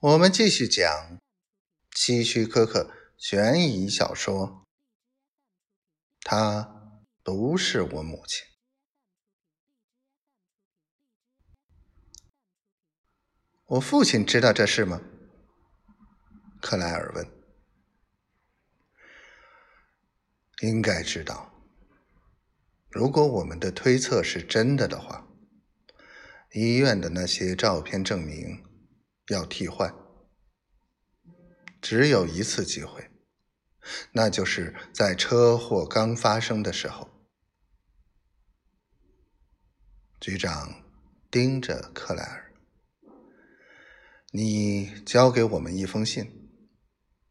我们继续讲希区柯克悬疑小说。她不是我母亲。我父亲知道这事吗？克莱尔问。应该知道。如果我们的推测是真的的话，医院的那些照片证明。要替换，只有一次机会，那就是在车祸刚发生的时候。局长盯着克莱尔：“你交给我们一封信，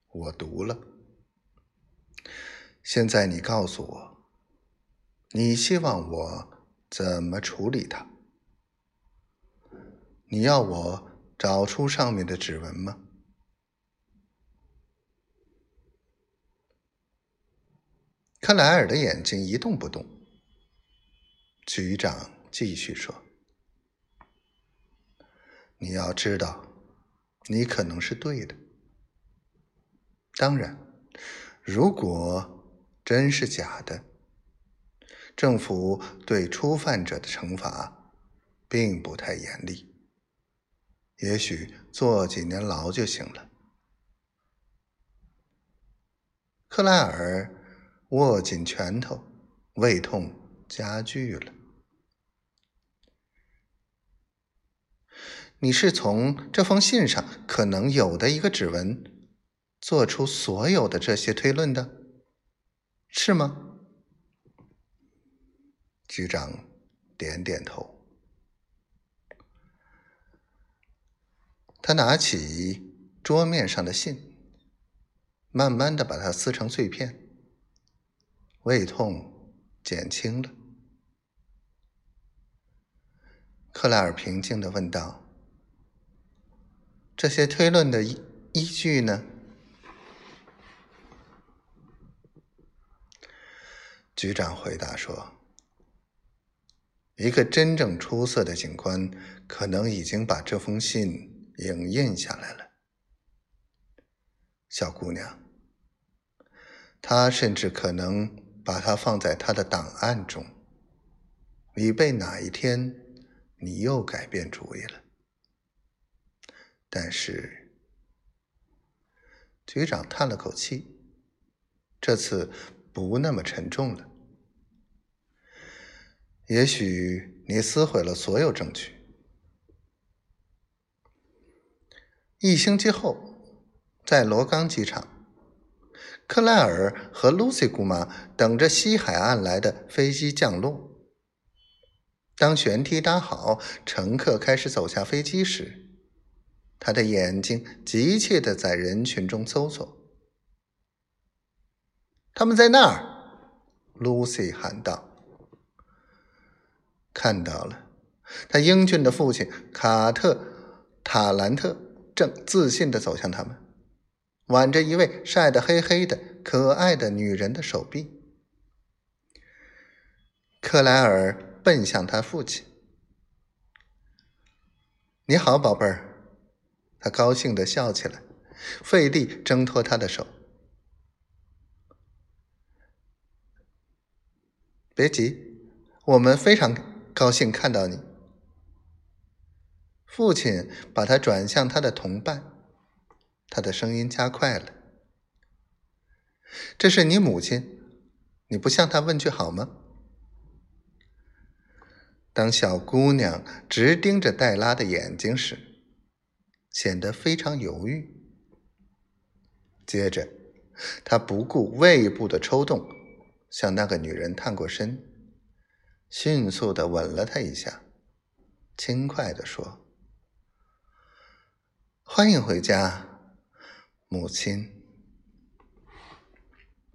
我读了。现在你告诉我，你希望我怎么处理它？你要我？”找出上面的指纹吗？克莱尔的眼睛一动不动。局长继续说：“你要知道，你可能是对的。当然，如果真是假的，政府对初犯者的惩罚并不太严厉。”也许坐几年牢就行了。克莱尔握紧拳头，胃痛加剧了。你是从这封信上可能有的一个指纹做出所有的这些推论的，是吗？局长点点头。他拿起桌面上的信，慢慢的把它撕成碎片。胃痛减轻了。克莱尔平静的问道：“这些推论的依依据呢？”局长回答说：“一个真正出色的警官可能已经把这封信。”影印下来了，小姑娘。他甚至可能把它放在他的档案中，以备哪一天你又改变主意了。但是，局长叹了口气，这次不那么沉重了。也许你撕毁了所有证据。一星期后，在罗冈机场，克莱尔和露西姑妈等着西海岸来的飞机降落。当舷梯搭好，乘客开始走下飞机时，他的眼睛急切地在人群中搜索。他们在那儿，露西喊道：“看到了，他英俊的父亲卡特·塔兰特。”正自信地走向他们，挽着一位晒得黑黑的、可爱的女人的手臂。克莱尔奔向他父亲：“你好，宝贝儿。”他高兴地笑起来，费力挣脱他的手。“别急，我们非常高兴看到你。”父亲把他转向他的同伴，他的声音加快了：“这是你母亲，你不向她问句好吗？”当小姑娘直盯着黛拉的眼睛时，显得非常犹豫。接着，他不顾胃部的抽动，向那个女人探过身，迅速的吻了她一下，轻快的说。欢迎回家，母亲。